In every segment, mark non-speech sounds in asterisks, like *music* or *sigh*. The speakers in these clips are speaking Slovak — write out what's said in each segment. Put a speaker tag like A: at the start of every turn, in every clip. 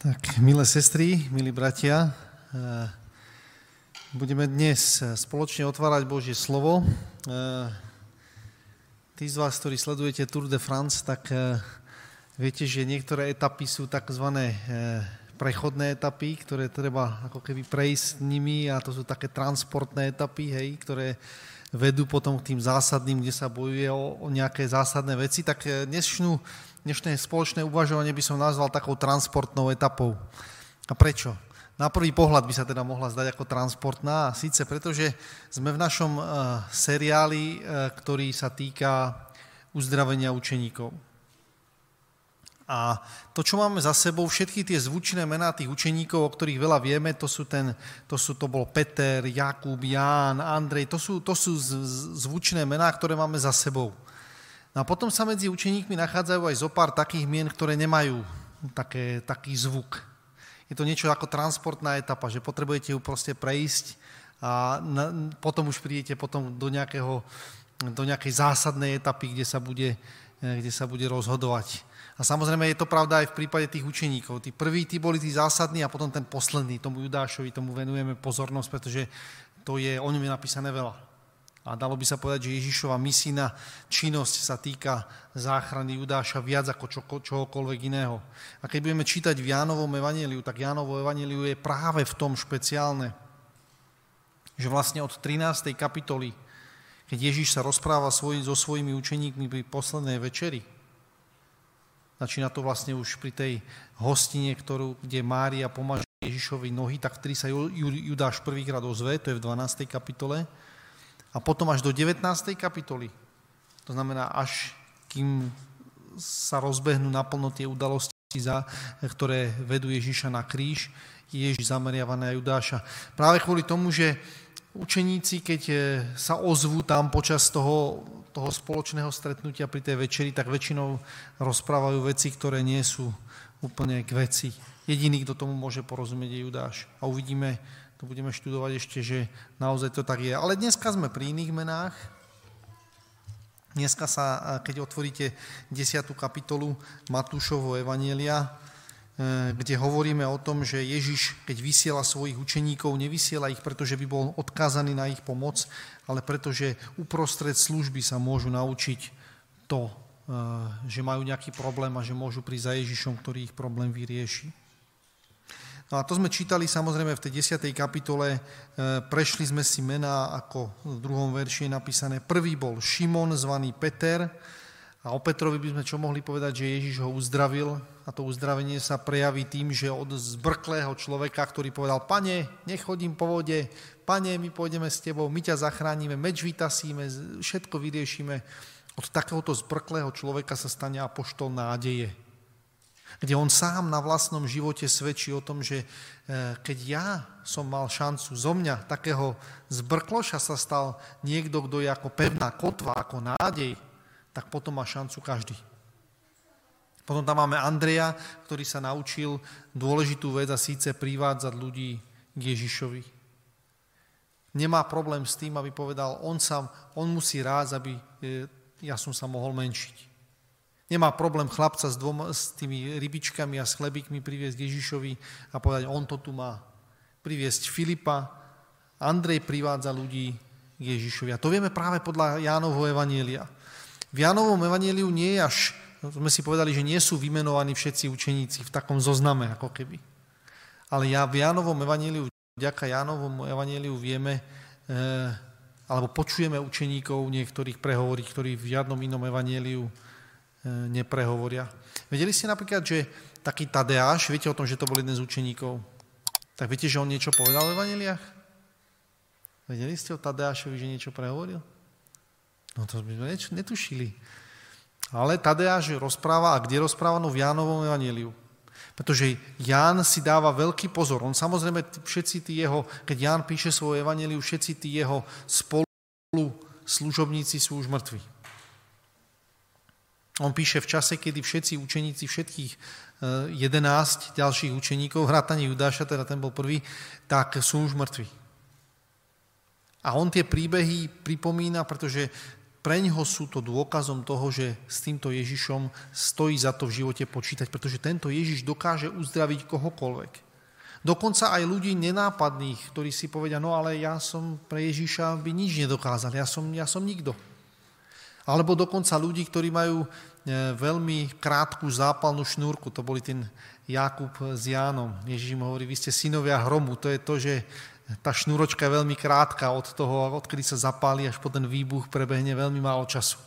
A: Tak, milé sestry, milí bratia, eh, budeme dnes spoločne otvárať Božie slovo. Eh, tí z vás, ktorí sledujete Tour de France, tak eh, viete, že niektoré etapy sú tzv. prechodné etapy, ktoré treba ako keby prejsť nimi a to sú také transportné etapy, hej, ktoré vedú potom k tým zásadným, kde sa bojuje o, o nejaké zásadné veci. Tak dnešnú dnešné spoločné uvažovanie by som nazval takou transportnou etapou. A prečo? Na prvý pohľad by sa teda mohla zdať ako transportná, a síce preto, že sme v našom uh, seriáli, uh, ktorý sa týka uzdravenia učeníkov. A to, čo máme za sebou, všetky tie zvučné mená tých učeníkov, o ktorých veľa vieme, to sú ten, to, sú, to bol Peter, Jakub, Ján, Andrej, to sú, to sú zvučné mená, ktoré máme za sebou. No a potom sa medzi učeníkmi nachádzajú aj zo pár takých mien, ktoré nemajú také, taký zvuk. Je to niečo ako transportná etapa, že potrebujete ju proste prejsť a na, potom už prídete potom do, nejakého, do nejakej zásadnej etapy, kde sa, bude, kde sa bude rozhodovať. A samozrejme je to pravda aj v prípade tých učeníkov. Tí prví, tí boli tí zásadní a potom ten posledný, tomu Judášovi, tomu venujeme pozornosť, pretože to je, o ňom je napísané veľa. A dalo by sa povedať, že Ježišova misijná činnosť sa týka záchrany Judáša viac ako čo, čohokoľvek iného. A keď budeme čítať v Jánovom evaníliu, tak Jánovo evaníliu je práve v tom špeciálne, že vlastne od 13. kapitoly, keď Ježiš sa rozpráva svoj, so svojimi učeníkmi pri poslednej večeri, začína to vlastne už pri tej hostine, ktorú, kde Mária pomáže Ježišovi nohy, tak vtedy sa Judáš prvýkrát ozve, to je v 12. kapitole, a potom až do 19. kapitoly. To znamená, až kým sa rozbehnú naplno tie udalosti, za, ktoré vedú Ježiša na kríž, je Ježiš zameriavaný na Judáša. Práve kvôli tomu, že učeníci, keď e, sa ozvú tam počas toho, toho spoločného stretnutia pri tej večeri, tak väčšinou rozprávajú veci, ktoré nie sú úplne k veci. Jediný, kto tomu môže porozumieť, je Judáš. A uvidíme, to budeme študovať ešte, že naozaj to tak je. Ale dneska sme pri iných menách. Dneska sa, keď otvoríte 10. kapitolu Matúšovho Evanielia, kde hovoríme o tom, že Ježiš, keď vysiela svojich učeníkov, nevysiela ich, pretože by bol odkázaný na ich pomoc, ale pretože uprostred služby sa môžu naučiť to, e, že majú nejaký problém a že môžu prísť za Ježišom, ktorý ich problém vyrieši. No a to sme čítali samozrejme v tej 10. kapitole, e, prešli sme si mená, ako v druhom verši je napísané. Prvý bol Šimon, zvaný Peter, a o Petrovi by sme čo mohli povedať, že Ježiš ho uzdravil a to uzdravenie sa prejaví tým, že od zbrklého človeka, ktorý povedal, pane, nechodím po vode, pane, my pôjdeme s tebou, my ťa zachránime, meč vytasíme, všetko vyriešime. Od takéhoto zbrklého človeka sa stane apoštol nádeje kde on sám na vlastnom živote svedčí o tom, že e, keď ja som mal šancu zo mňa, takého zbrkloša sa stal niekto, kto je ako pevná kotva, ako nádej, tak potom má šancu každý. Potom tam máme Andreja, ktorý sa naučil dôležitú vec a síce privádzať ľudí k Ježišovi. Nemá problém s tým, aby povedal, on, sa, on musí rád, aby e, ja som sa mohol menšiť. Nemá problém chlapca s, dvoma, s tými rybičkami a s chlebíkmi priviesť Ježišovi a povedať, on to tu má. Priviesť Filipa, Andrej privádza ľudí k Ježišovi. A to vieme práve podľa Jánovho evanielia. V Jánovom evanieliu nie je až, sme si povedali, že nie sú vymenovaní všetci učeníci v takom zozname, ako keby. Ale ja v Jánovom evanieliu, vďaka Jánovom evanieliu vieme, e, alebo počujeme učeníkov niektorých prehovorí, ktorí v žiadnom inom evanieliu E, neprehovoria. Vedeli ste napríklad, že taký Tadeáš, viete o tom, že to bol jeden z učeníkov, tak viete, že on niečo povedal v Evaneliách? Vedeli ste o Tadeášovi, že niečo prehovoril? No to by sme netušili. Ale Tadeáš rozpráva, a kde rozpráva? No v Jánovom Evangeliu. Pretože Ján si dáva veľký pozor. On samozrejme, všetci tí jeho, keď Ján píše svoje Evangeliu, všetci tí jeho spolu služobníci sú už mŕtvi. On píše v čase, kedy všetci učeníci, všetkých 11 eh, ďalších učeníkov, vrátane Judáša, teda ten bol prvý, tak sú už mŕtvi. A on tie príbehy pripomína, pretože preňho sú to dôkazom toho, že s týmto Ježišom stojí za to v živote počítať, pretože tento Ježiš dokáže uzdraviť kohokoľvek. Dokonca aj ľudí nenápadných, ktorí si povedia, no ale ja som pre Ježiša by nič nedokázal, ja som, ja som nikto. Alebo dokonca ľudí, ktorí majú e, veľmi krátku zápalnú šnúrku, to boli ten Jakub s Jánom. Ježiš im hovorí, vy ste synovia hromu, to je to, že tá šnúročka je veľmi krátka od toho, odkedy sa zapáli až po ten výbuch prebehne veľmi málo času.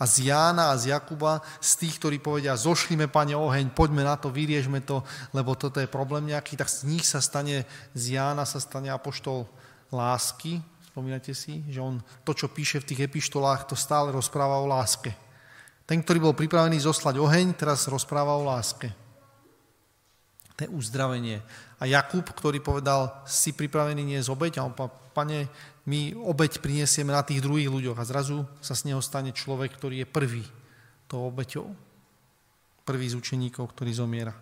A: A z Jána a z Jakuba, z tých, ktorí povedia, zošlime, pane, oheň, poďme na to, vyriežme to, lebo toto je problém nejaký, tak z nich sa stane, z Jána sa stane apoštol lásky. Spomínate si, že on to, čo píše v tých epištolách, to stále rozpráva o láske. Ten, ktorý bol pripravený zoslať oheň, teraz rozpráva o láske. To je uzdravenie. A Jakub, ktorý povedal, si pripravený nie z obeď, a on povedal, pane, my obeď prinesieme na tých druhých ľuďoch. A zrazu sa z neho stane človek, ktorý je prvý tou obeťou. Prvý z učeníkov, ktorý zomiera.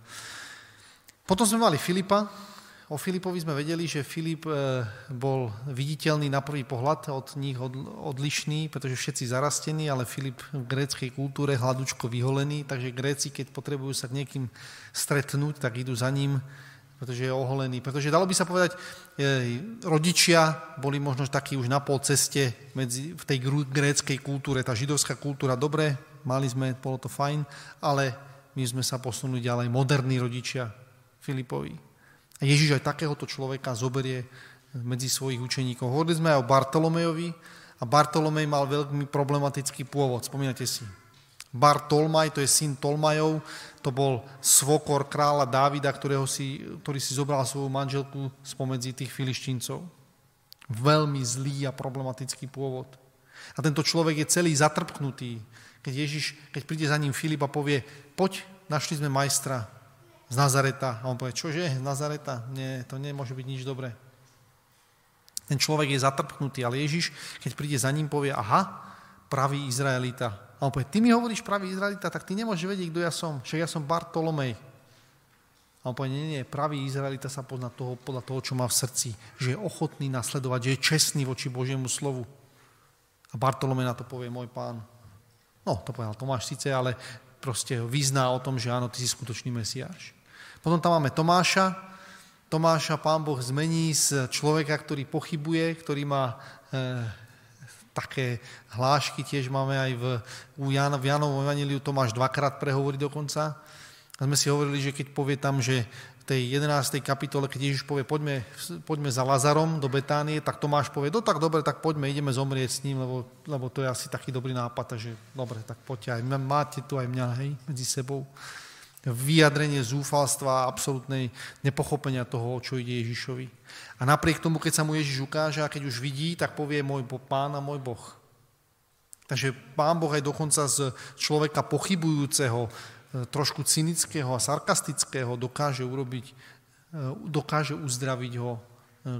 A: Potom sme mali Filipa, O Filipovi sme vedeli, že Filip e, bol viditeľný na prvý pohľad, od nich odlišný, pretože všetci zarastení, ale Filip v gréckej kultúre hladúčko vyholený, takže Gréci, keď potrebujú sa k niekým stretnúť, tak idú za ním, pretože je oholený. Pretože dalo by sa povedať, e, rodičia boli možno takí už na pol ceste medzi, v tej gréckej kultúre. Tá židovská kultúra, dobre, mali sme, bolo to fajn, ale my sme sa posunuli ďalej, moderní rodičia Filipovi. A Ježiš aj takéhoto človeka zoberie medzi svojich učeníkov. Hovorili sme aj o Bartolomejovi a Bartolomej mal veľmi problematický pôvod. Spomínate si. Bartolmaj, to je syn Tolmajov, to bol svokor kráľa Dávida, ktorého si, ktorý si zobral svoju manželku spomedzi tých filištíncov. Veľmi zlý a problematický pôvod. A tento človek je celý zatrpknutý. Keď Ježiš, keď príde za ním Filip a povie, poď, našli sme majstra, z Nazareta. A on povie, čože, z Nazareta? Nie, to nemôže byť nič dobré. Ten človek je zatrpnutý, ale Ježiš, keď príde za ním, povie, aha, pravý Izraelita. A on povie, ty mi hovoríš pravý Izraelita, tak ty nemôžeš vedieť, kto ja som. Však ja som Bartolomej. A on povie, nie, nie, pravý Izraelita sa pozná toho, podľa toho, čo má v srdci, že je ochotný nasledovať, že je čestný voči Božiemu slovu. A Bartolomej na to povie, môj pán. No, to povedal Tomáš síce, ale proste vyzná o tom, že áno, ty si skutočný Mesiáš. Potom tam máme Tomáša. Tomáša pán Boh zmení z človeka, ktorý pochybuje, ktorý má e, také hlášky, tiež máme aj v, u Jan, v Janovom Evangeliu Tomáš dvakrát prehovorí dokonca. A sme si hovorili, že keď povie tam, že v tej 11. kapitole, keď Ježiš povie, poďme, poďme za Lazarom do Betánie, tak Tomáš povie, no tak dobre, tak poďme, ideme zomrieť s ním, lebo, lebo to je asi taký dobrý nápad, takže dobre, tak poďte aj, máte tu aj mňa, hej, medzi sebou vyjadrenie zúfalstva a absolútnej nepochopenia toho, čo ide Ježišovi. A napriek tomu, keď sa mu Ježiš ukáže a keď už vidí, tak povie môj pán a môj Boh. Takže pán Boh aj dokonca z človeka pochybujúceho, e, trošku cynického a sarkastického dokáže urobiť, e, dokáže uzdraviť ho e,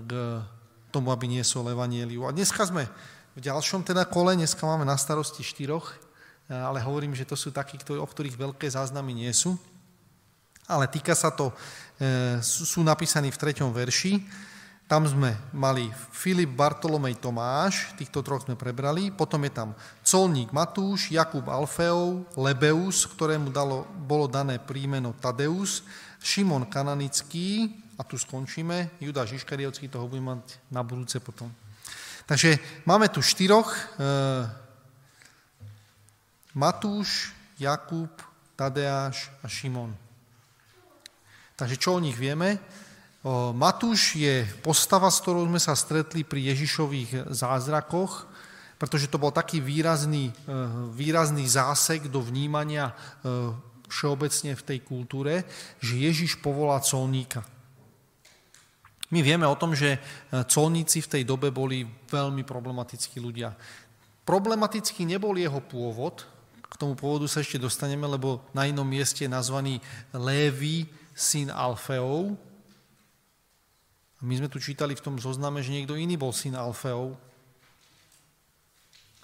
A: k tomu, aby niesol evanieliu. A dneska sme v ďalšom teda kole, dneska máme na starosti štyroch, ale hovorím, že to sú takí, o ktorých veľké záznamy nie sú ale týka sa to, e, sú napísaní v treťom verši. Tam sme mali Filip, Bartolomej, Tomáš, týchto troch sme prebrali. Potom je tam colník Matúš, Jakub Alfeov, Lebeus, ktorému dalo, bolo dané príjmeno Tadeus, Šimon Kananický, a tu skončíme, Judáš Iškariotský, toho budeme mať na budúce potom. Takže máme tu štyroch, e, Matúš, Jakub, Tadeáš a Šimon. Takže čo o nich vieme? Matúš je postava, s ktorou sme sa stretli pri Ježišových zázrakoch, pretože to bol taký výrazný, e, výrazný zásek do vnímania e, všeobecne v tej kultúre, že Ježiš povolá colníka. My vieme o tom, že e, colníci v tej dobe boli veľmi problematickí ľudia. Problematický nebol jeho pôvod, k tomu pôvodu sa ešte dostaneme, lebo na inom mieste je nazvaný Lévy, syn Alfeov. My sme tu čítali v tom zozname, že niekto iný bol syn Alfeov.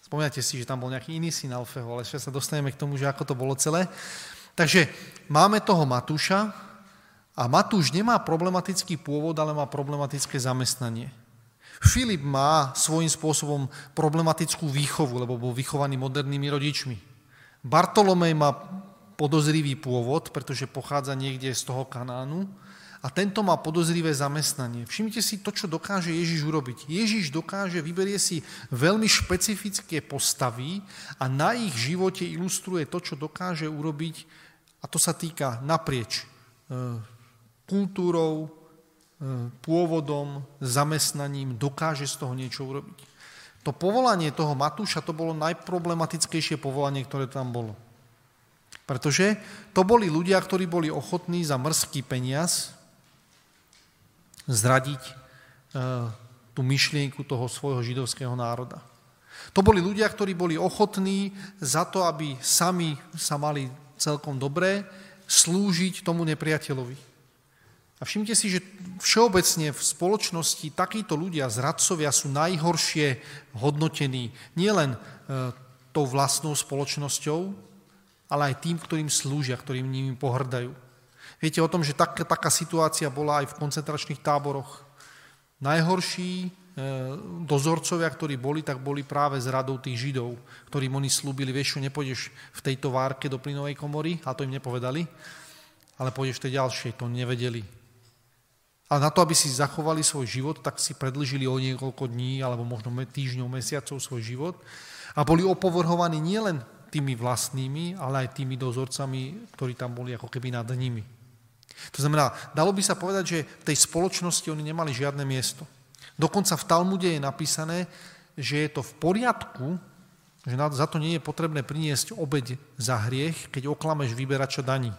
A: Spomínate si, že tam bol nejaký iný syn Alfeov, ale ešte sa dostaneme k tomu, že ako to bolo celé. Takže máme toho Matúša a Matúš nemá problematický pôvod, ale má problematické zamestnanie. Filip má svojím spôsobom problematickú výchovu, lebo bol vychovaný modernými rodičmi. Bartolomej má podozrivý pôvod, pretože pochádza niekde z toho Kanánu a tento má podozrivé zamestnanie. Všimnite si to, čo dokáže Ježiš urobiť. Ježiš dokáže, vyberie si veľmi špecifické postavy a na ich živote ilustruje to, čo dokáže urobiť a to sa týka naprieč e, kultúrou, e, pôvodom, zamestnaním, dokáže z toho niečo urobiť. To povolanie toho Matúša, to bolo najproblematickejšie povolanie, ktoré tam bolo. Pretože to boli ľudia, ktorí boli ochotní za mrzký peniaz zradiť e, tú myšlienku toho svojho židovského národa. To boli ľudia, ktorí boli ochotní za to, aby sami sa mali celkom dobré, slúžiť tomu nepriateľovi. A všimte si, že všeobecne v spoločnosti takíto ľudia, zradcovia, sú najhoršie hodnotení nielen e, tou vlastnou spoločnosťou, ale aj tým, ktorým slúžia, ktorým nimi pohrdajú. Viete o tom, že tak, taká situácia bola aj v koncentračných táboroch. Najhorší e, dozorcovia, ktorí boli, tak boli práve z radou tých Židov, ktorým oni slúbili, vieš čo, nepôjdeš v tejto várke do plynovej komory, a to im nepovedali, ale pôjdeš v tej ďalšej, to nevedeli. A na to, aby si zachovali svoj život, tak si predlžili o niekoľko dní, alebo možno týždňov, mesiacov svoj život a boli opovrhovaní nielen tými vlastnými, ale aj tými dozorcami, ktorí tam boli ako keby nad nimi. To znamená, dalo by sa povedať, že v tej spoločnosti oni nemali žiadne miesto. Dokonca v Talmude je napísané, že je to v poriadku, že za to nie je potrebné priniesť obeď za hriech, keď oklameš vyberača daní.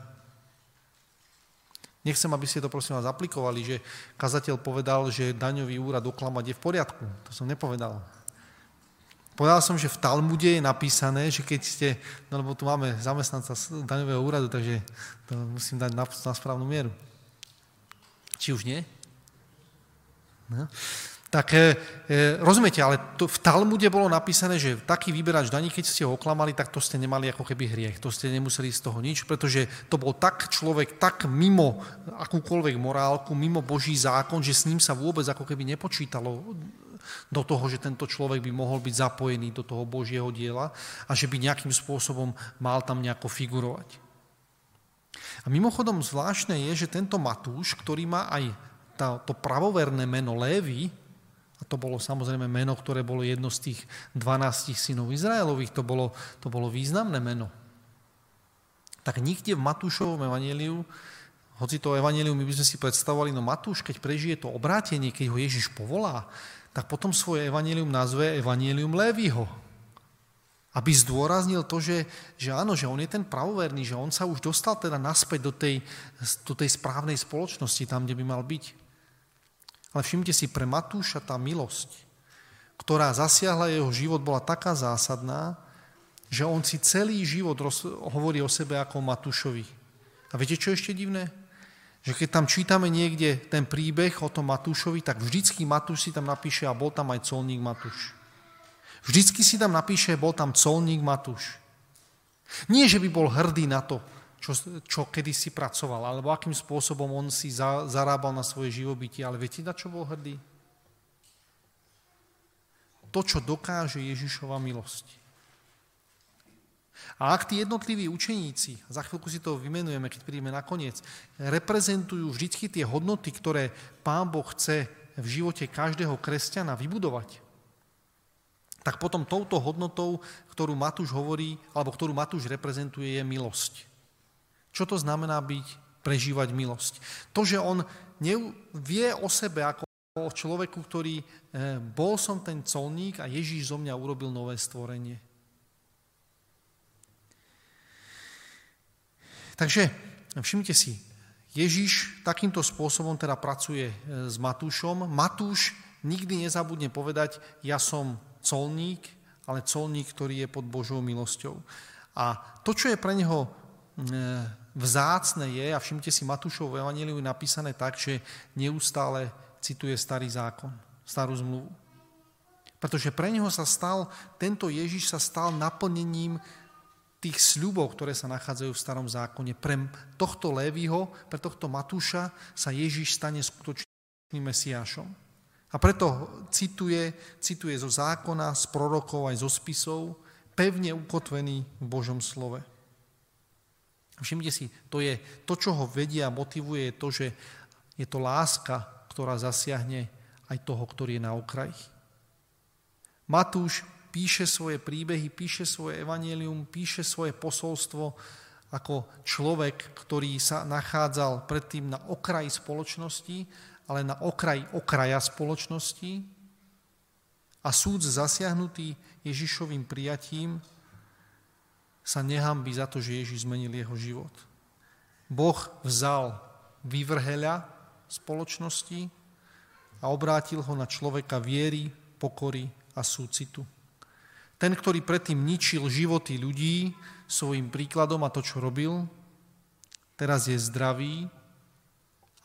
A: Nechcem, aby ste to prosím vás aplikovali, že kazateľ povedal, že daňový úrad oklamať je v poriadku. To som nepovedal. Povedal som, že v Talmude je napísané, že keď ste, no lebo tu máme zamestnanca daňového úradu, takže to musím dať na, na správnu mieru. Či už nie? No. Tak e, e, rozumiete, ale to, v Talmude bolo napísané, že taký vyberač daní, keď ste ho oklamali, tak to ste nemali ako keby hriech. To ste nemuseli z toho nič, pretože to bol tak človek, tak mimo akúkoľvek morálku, mimo Boží zákon, že s ním sa vôbec ako keby nepočítalo do toho, že tento človek by mohol byť zapojený do toho Božieho diela a že by nejakým spôsobom mal tam nejako figurovať. A mimochodom zvláštne je, že tento Matúš, ktorý má aj to pravoverné meno Lévy, a to bolo samozrejme meno, ktoré bolo jedno z tých 12 synov Izraelových, to bolo, to bolo významné meno. Tak nikde v Matúšovom evaníliu, hoci to evanílium my by sme si predstavovali, no Matúš, keď prežije to obrátenie, keď ho Ježiš povolá, tak potom svoje evanílium nazve evanílium Lévyho. Aby zdôraznil to, že, že áno, že on je ten pravoverný, že on sa už dostal teda naspäť do tej, do tej správnej spoločnosti, tam, kde by mal byť. Ale všimte si, pre Matúša tá milosť, ktorá zasiahla jeho život, bola taká zásadná, že on si celý život hovorí o sebe ako Matúšovi. A viete, čo je ešte divné? že keď tam čítame niekde ten príbeh o tom Matúšovi, tak vždycky Matúš si tam napíše a bol tam aj colník Matúš. Vždycky si tam napíše, bol tam colník Matúš. Nie, že by bol hrdý na to, čo, čo kedysi pracoval, alebo akým spôsobom on si za, zarábal na svoje živobytie, ale viete, na čo bol hrdý? To, čo dokáže Ježišova milosť. A ak tí jednotliví učeníci, za chvíľku si to vymenujeme, keď prídeme na koniec, reprezentujú vždy tie hodnoty, ktoré Pán Boh chce v živote každého kresťana vybudovať, tak potom touto hodnotou, ktorú Matúš hovorí, alebo ktorú Matúš reprezentuje, je milosť. Čo to znamená byť, prežívať milosť? To, že on vie o sebe ako o človeku, ktorý eh, bol som ten colník a Ježíš zo mňa urobil nové stvorenie. Takže všimnite si, Ježiš takýmto spôsobom teda pracuje e, s Matúšom. Matúš nikdy nezabudne povedať, ja som colník, ale colník, ktorý je pod Božou milosťou. A to, čo je pre neho e, vzácne je, a všimte si, Matúšov v Evangeliu je napísané tak, že neustále cituje starý zákon, starú zmluvu. Pretože pre neho sa stal, tento Ježiš sa stal naplnením tých sľubov, ktoré sa nachádzajú v starom zákone. Pre tohto Lévyho, pre tohto Matúša sa Ježiš stane skutočným Mesiášom. A preto cituje, cituje zo zákona, z prorokov aj zo spisov, pevne ukotvený v Božom slove. Všimte si, to je to, čo ho vedia a motivuje, je to, že je to láska, ktorá zasiahne aj toho, ktorý je na okraji. Matúš píše svoje príbehy, píše svoje evanelium, píše svoje posolstvo ako človek, ktorý sa nachádzal predtým na okraji spoločnosti, ale na okraji okraja spoločnosti a súd zasiahnutý Ježišovým prijatím sa nehambí za to, že Ježiš zmenil jeho život. Boh vzal vyvrheľa spoločnosti a obrátil ho na človeka viery, pokory a súcitu. Ten, ktorý predtým ničil životy ľudí svojim príkladom a to, čo robil, teraz je zdravý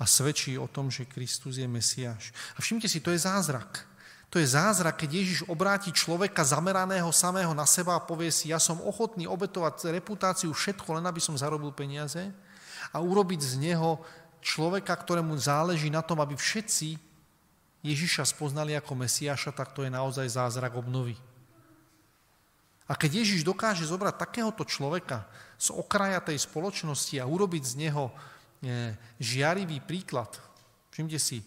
A: a svedčí o tom, že Kristus je Mesiáš. A všimte si, to je zázrak. To je zázrak, keď Ježiš obráti človeka zameraného samého na seba a povie si, ja som ochotný obetovať reputáciu všetko, len aby som zarobil peniaze a urobiť z neho človeka, ktorému záleží na tom, aby všetci Ježiša spoznali ako Mesiáša, tak to je naozaj zázrak obnovy. A keď Ježiš dokáže zobrať takéhoto človeka z okraja tej spoločnosti a urobiť z neho e, žiarivý príklad, všimte si,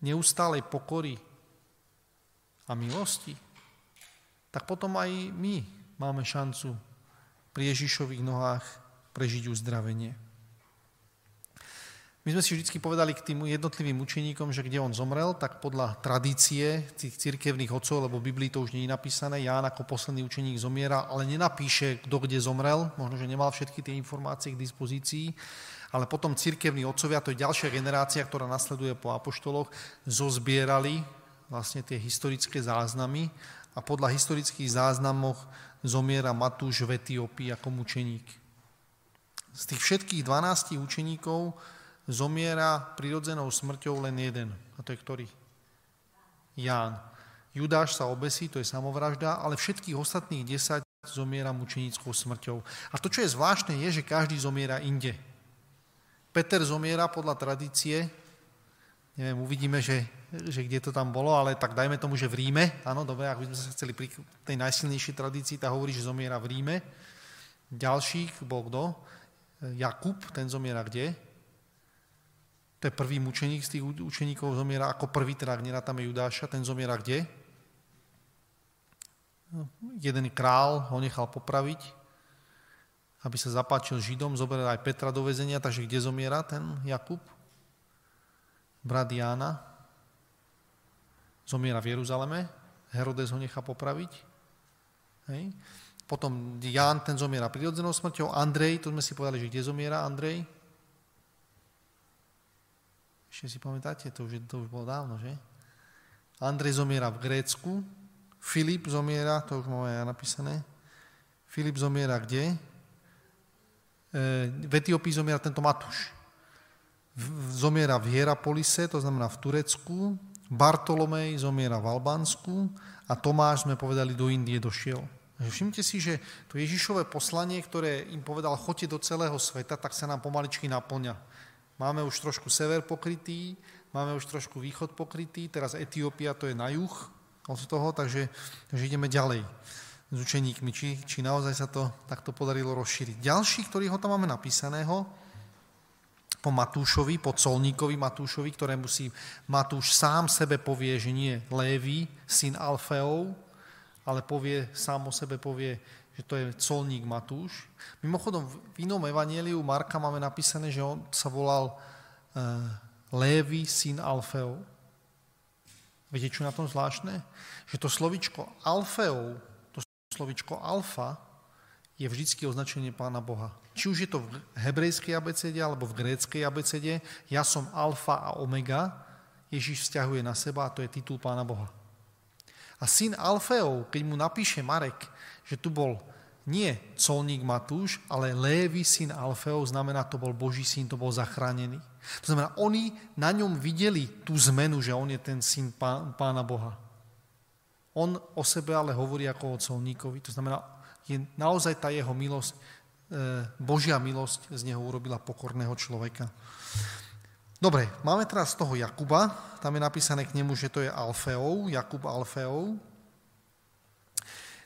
A: neustálej pokory a milosti, tak potom aj my máme šancu pri Ježišových nohách prežiť uzdravenie. My sme si vždy povedali k tým jednotlivým učeníkom, že kde on zomrel, tak podľa tradície tých cirkevných otcov, lebo v Biblii to už nie je napísané, Ján ako posledný učeník zomiera, ale nenapíše, kto kde zomrel, možno, že nemal všetky tie informácie k dispozícii, ale potom cirkevní otcovia, to je ďalšia generácia, ktorá nasleduje po apoštoloch, zozbierali vlastne tie historické záznamy a podľa historických záznamoch zomiera Matúš v Etiópii ako mučeník. Z tých všetkých 12 učeníkov zomiera prirodzenou smrťou len jeden. A to je ktorý? Ján. Judáš sa obesí, to je samovražda, ale všetkých ostatných desať zomiera mučenickou smrťou. A to, čo je zvláštne, je, že každý zomiera inde. Peter zomiera podľa tradície, neviem, uvidíme, že, že kde to tam bolo, ale tak dajme tomu, že v Ríme, áno, dobre, ak by sme sa chceli pri tej najsilnejšej tradícii, tá hovorí, že zomiera v Ríme. Ďalších bol kto? Jakub, ten zomiera kde? To je prvý mučeník z tých učeníkov, zomiera ako prvý, teda ak nerátame Judáša, ten zomiera kde? Jeden král ho nechal popraviť, aby sa zapáčil Židom, zoberal aj Petra do väzenia, takže kde zomiera ten Jakub? Brat Jána. Zomiera v Jeruzaleme, Herodes ho nechá popraviť. Hej. Potom Ján, ten zomiera prirodzenou smrťou. Andrej, to sme si povedali, že kde zomiera Andrej? Ešte si pamätáte, to už, to už bolo dávno, že? Andrej zomiera v Grécku, Filip zomiera, to už máme ja napísané, Filip zomiera kde? E, v Etiópii zomiera tento Matúš. Zomiera v Hierapolise, to znamená v Turecku, Bartolomej zomiera v Albánsku a Tomáš, sme povedali, do Indie došiel. Všimte si, že to Ježišové poslanie, ktoré im povedal, choďte do celého sveta, tak sa nám pomaličky naplňa. Máme už trošku sever pokrytý, máme už trošku východ pokrytý, teraz Etiópia to je na juh od toho, takže, takže ideme ďalej s učeníkmi, či, či naozaj sa to takto podarilo rozšíriť. Ďalší, ktorý ho tam máme napísaného, po Matúšovi, po colníkovi Matúšovi, ktorému si Matúš sám sebe povie, že nie Lévy, syn Alfeov, ale povie, sám o sebe povie, že to je colník Matúš. Mimochodom, v inom evanieliu Marka máme napísané, že on sa volal uh, Lévy, syn Alfeov. Viete, čo na tom zvláštne? Že to slovičko Alfeov, to slovičko Alfa, je vždycky označenie Pána Boha. Či už je to v hebrejskej abecede alebo v gréckej abecede, ja som Alfa a Omega, Ježiš vzťahuje na seba a to je titul Pána Boha. A syn Alfeov, keď mu napíše Marek, že tu bol nie colník Matúš, ale Lévy, syn Alfeov, znamená, to bol Boží syn, to bol zachránený. To znamená, oni na ňom videli tú zmenu, že on je ten syn Pána Boha. On o sebe ale hovorí ako o colníkovi. To znamená, je naozaj tá jeho milosť, e, Božia milosť z neho urobila pokorného človeka. Dobre, máme teraz toho Jakuba, tam je napísané k nemu, že to je Alfeou, Jakub Alfeou.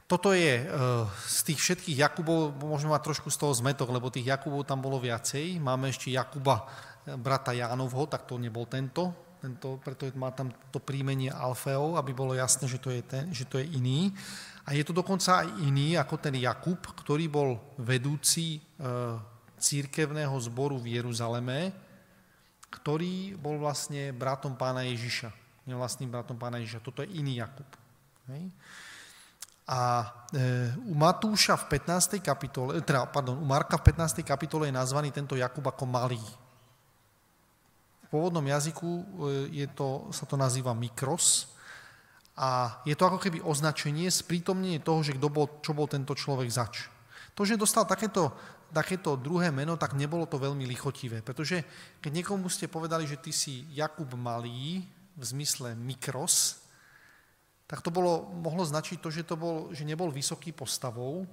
A: Toto je e, z tých všetkých Jakubov, môžeme mať trošku z toho zmetok, lebo tých Jakubov tam bolo viacej. Máme ešte Jakuba, e, brata Jánovho, tak to nebol tento, tento preto má tam to príjmenie Alfeou, aby bolo jasné, že to, je ten, že to je iný. A je to dokonca aj iný ako ten Jakub, ktorý bol vedúci e, církevného zboru v Jeruzaleme, ktorý bol vlastne bratom pána Ježiša. Nevlastným bratom pána Ježiša. Toto je iný Jakub. Hej. A e, u Matúša v 15. kapitole, teda, pardon, u Marka v 15. kapitole je nazvaný tento Jakub ako malý. V pôvodnom jazyku e, je to, sa to nazýva mikros a je to ako keby označenie, sprítomnenie toho, že kto bol, čo bol tento človek zač. To, že dostal takéto takéto druhé meno, tak nebolo to veľmi lichotivé, pretože keď niekomu ste povedali, že ty si Jakub Malý, v zmysle mikros, tak to bolo, mohlo značiť to, že, to bol, že nebol vysoký postavou,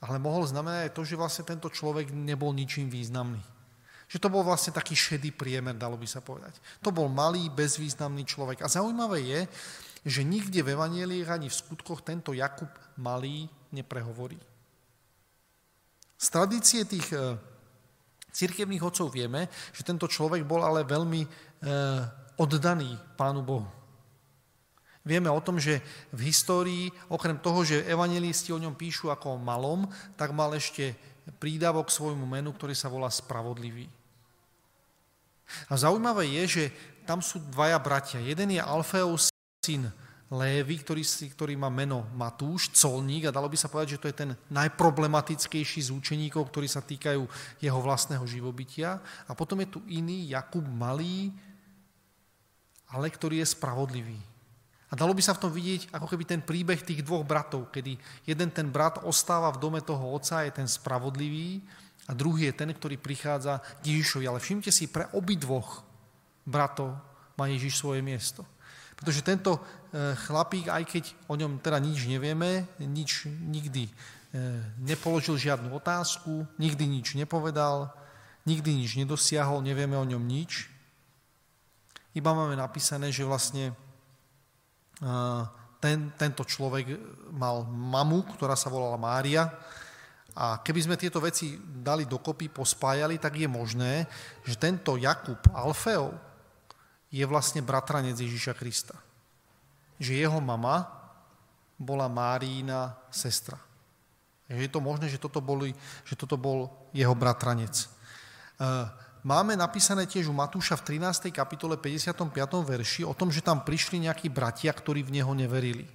A: ale mohol znamenať aj to, že vlastne tento človek nebol ničím významný. Že to bol vlastne taký šedý priemer, dalo by sa povedať. To bol malý, bezvýznamný človek. A zaujímavé je, že nikde v Evanieliach ani v skutkoch tento Jakub malý neprehovorí. Z tradície tých e, církevných otcov vieme, že tento človek bol ale veľmi e, oddaný Pánu Bohu. Vieme o tom, že v histórii, okrem toho, že evangelisti o ňom píšu ako o malom, tak mal ešte prídavok svojmu menu, ktorý sa volá Spravodlivý. A zaujímavé je, že tam sú dvaja bratia. Jeden je Alfeus syn Lévy, ktorý, ktorý má meno Matúš, colník a dalo by sa povedať, že to je ten najproblematickejší z účeníkov, ktorí sa týkajú jeho vlastného živobytia. A potom je tu iný, Jakub Malý, ale ktorý je spravodlivý. A dalo by sa v tom vidieť ako keby ten príbeh tých dvoch bratov, kedy jeden ten brat ostáva v dome toho otca, je ten spravodlivý, a druhý je ten, ktorý prichádza k Ježišovi. Ale všimte si, pre obidvoch bratov má Ježiš svoje miesto. Pretože tento e, chlapík, aj keď o ňom teda nič nevieme, nič nikdy e, nepoložil žiadnu otázku, nikdy nič nepovedal, nikdy nič nedosiahol, nevieme o ňom nič. Iba máme napísané, že vlastne e, ten, tento človek mal mamu, ktorá sa volala Mária, a keby sme tieto veci dali dokopy, pospájali, tak je možné, že tento Jakub Alfeo, je vlastne bratranec Ježíša Krista. Že jeho mama bola Márína sestra. Je to možné, že toto, boli, že toto bol jeho bratranec. E, máme napísané tiež u Matúša v 13. kapitole 55. verši o tom, že tam prišli nejakí bratia, ktorí v neho neverili.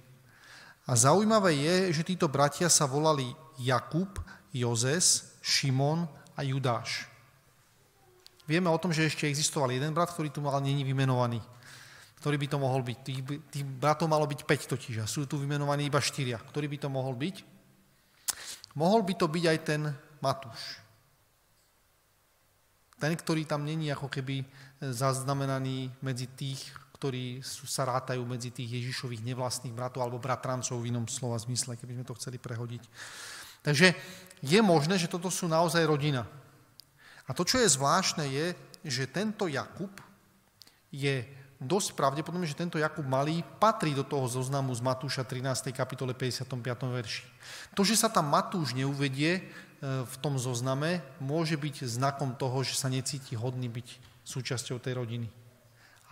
A: A zaujímavé je, že títo bratia sa volali Jakub, Jozes, Šimon a Judáš. Vieme o tom, že ešte existoval jeden brat, ktorý tu mal není vymenovaný. Ktorý by to mohol byť. Tých, tých bratov malo byť 5 totiž a sú tu vymenovaní iba 4. Ktorý by to mohol byť? Mohol by to byť aj ten Matúš. Ten, ktorý tam není ako keby zaznamenaný medzi tých, ktorí sú, sa rátajú medzi tých Ježišových nevlastných bratov alebo bratrancov v inom slova zmysle, keby sme to chceli prehodiť. Takže je možné, že toto sú naozaj rodina. A to, čo je zvláštne, je, že tento Jakub je dosť pravdepodobné, že tento Jakub Malý patrí do toho zoznamu z Matúša 13. kapitole 55. verši. To, že sa tam Matúš neuvedie e, v tom zozname, môže byť znakom toho, že sa necíti hodný byť súčasťou tej rodiny.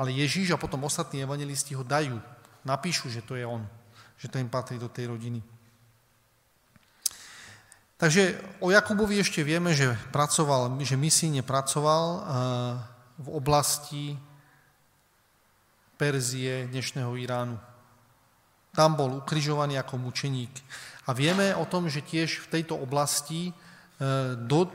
A: Ale Ježíš a potom ostatní evangelisti ho dajú, napíšu, že to je on, že to patrí do tej rodiny. Takže o Jakubovi ešte vieme, že pracoval, že misijne pracoval eh, v oblasti Perzie, dnešného Iránu. Tam bol ukrižovaný ako mučeník. A vieme o tom, že tiež v tejto oblasti eh, do,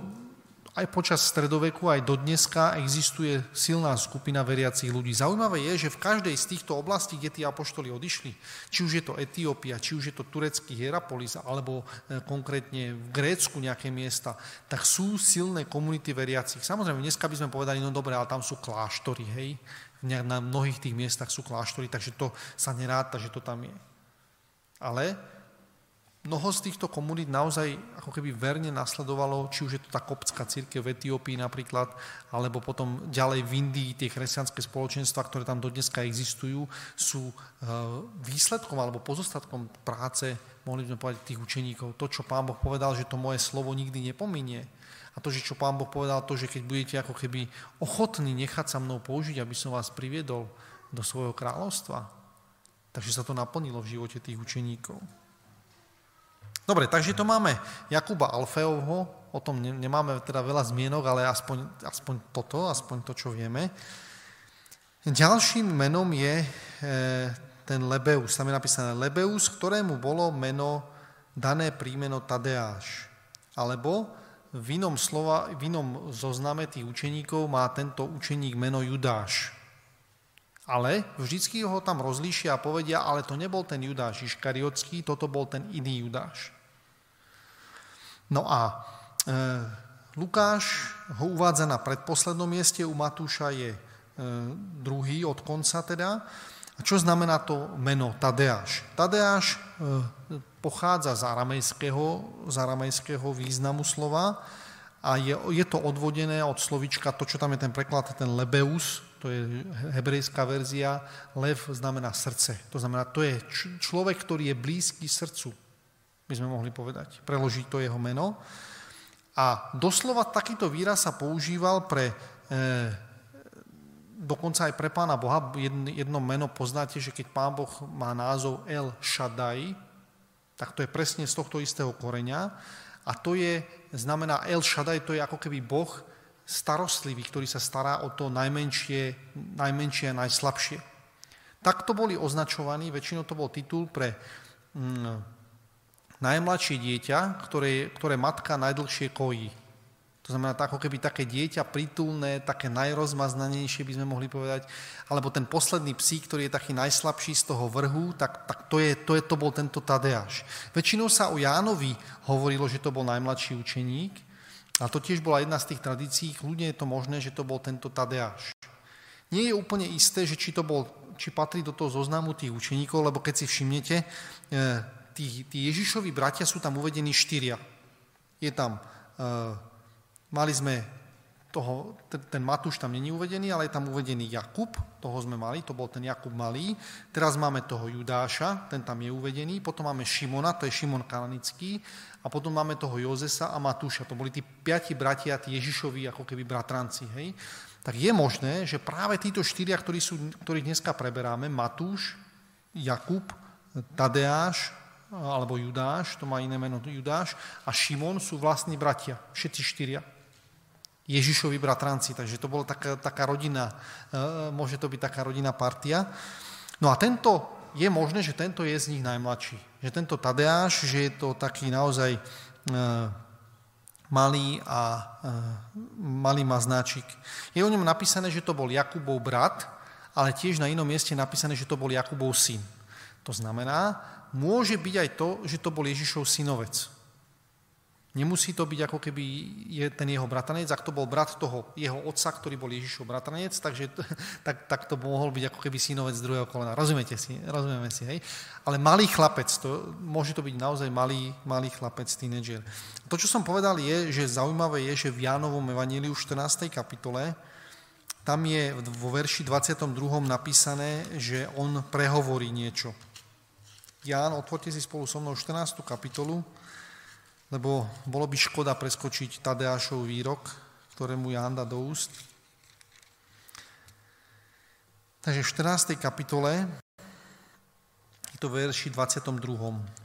A: aj počas stredoveku, aj do dneska existuje silná skupina veriacich ľudí. Zaujímavé je, že v každej z týchto oblastí, kde tí apoštoli odišli, či už je to Etiópia, či už je to turecký Hierapolis, alebo e, konkrétne v Grécku nejaké miesta, tak sú silné komunity veriacich. Samozrejme, dneska by sme povedali, no dobre, ale tam sú kláštory, hej, na mnohých tých miestach sú kláštory, takže to sa neráta, že to tam je. Ale mnoho z týchto komunít naozaj ako keby verne nasledovalo, či už je to tá koptská církev v Etiópii napríklad, alebo potom ďalej v Indii tie kresťanské spoločenstva, ktoré tam dodneska existujú, sú e, výsledkom alebo pozostatkom práce, mohli by sme povedať, tých učeníkov. To, čo pán Boh povedal, že to moje slovo nikdy nepominie. A to, že čo pán Boh povedal, to, že keď budete ako keby ochotní nechať sa mnou použiť, aby som vás priviedol do svojho kráľovstva. Takže sa to naplnilo v živote tých učeníkov. Dobre, takže to máme Jakuba Alfeovho, o tom nemáme teda veľa zmienok, ale aspoň, aspoň toto, aspoň to, čo vieme. Ďalším menom je e, ten Lebeus, tam je napísané Lebeus, ktorému bolo meno dané prímeno Tadeáš. Alebo v inom, slova, v inom zozname tých učeníkov má tento učeník meno Judáš. Ale vždycky ho tam rozlíšia a povedia, ale to nebol ten Judáš Iškariotský, toto bol ten iný Judáš. No a e, Lukáš ho uvádza na predposlednom mieste, u Matúša je e, druhý od konca teda. A čo znamená to meno Tadeáš? Tadeáš e, pochádza z aramejského, z aramejského významu slova a je, je to odvodené od slovička, to, čo tam je ten preklad, ten lebeus, to je hebrejská verzia, lev znamená srdce. To znamená, to je človek, ktorý je blízky srdcu by sme mohli povedať, preložiť to jeho meno. A doslova takýto výraz sa používal pre, e, dokonca aj pre pána Boha. Jedno meno poznáte, že keď pán Boh má názov El Shaddai, tak to je presne z tohto istého koreňa. A to je, znamená El Shaddai, to je ako keby Boh starostlivý, ktorý sa stará o to najmenšie, najmenšie a najslabšie. Takto boli označovaní, väčšinou to bol titul pre mm, najmladšie dieťa, ktoré, ktoré matka najdlhšie kojí. To znamená, ako keby také dieťa pritulné, také najrozmaznanejšie by sme mohli povedať, alebo ten posledný psí, ktorý je taký najslabší z toho vrhu, tak, tak to, je, to, je, to bol tento Tadeáš. Väčšinou sa o Jánovi hovorilo, že to bol najmladší učeník, a to tiež bola jedna z tých tradícií, ľudia je to možné, že to bol tento Tadeáš. Nie je úplne isté, že či to bol, či patrí do toho zoznamu tých učeníkov, lebo keď si všimnete, eh, tí, tí Ježišovi bratia sú tam uvedení štyria. Je tam, uh, mali sme toho, ten, ten Matúš tam není uvedený, ale je tam uvedený Jakub, toho sme mali, to bol ten Jakub malý. Teraz máme toho Judáša, ten tam je uvedený, potom máme Šimona, to je Šimon Kalanický, a potom máme toho Jozesa a Matúša, to boli tí piati bratia, tí Ježišovi ako keby bratranci, hej. Tak je možné, že práve títo štyria, ktorí sú, ktorých dneska preberáme, Matúš, Jakub, Tadeáš alebo Judáš, to má iné meno Judáš, a Šimon sú vlastní bratia, všetci štyria. Ježišovi bratranci, takže to bola taká, taká rodina, e, môže to byť taká rodina partia. No a tento, je možné, že tento je z nich najmladší. Že tento Tadeáš, že je to taký naozaj e, malý a e, malý má značík. Je o ňom napísané, že to bol Jakubov brat, ale tiež na inom mieste napísané, že to bol Jakubov syn. To znamená, môže byť aj to, že to bol Ježišov synovec. Nemusí to byť ako keby je ten jeho bratranec, ak to bol brat toho jeho otca, ktorý bol Ježišov bratranec, takže *laughs* tak, tak to mohol byť ako keby synovec druhého kolena. Rozumiete si, rozumieme si, hej? Ale malý chlapec, to, môže to byť naozaj malý, malý chlapec, tínedžer. To, čo som povedal, je, že zaujímavé je, že v Jánovom evaníliu v 14. kapitole tam je vo verši 22. napísané, že on prehovorí niečo. Ján, otvorte si spolu so mnou 14. kapitolu, lebo bolo by škoda preskočiť Tadeášov výrok, ktorému Ján dá do úst. Takže v 14. kapitole je to verši 22.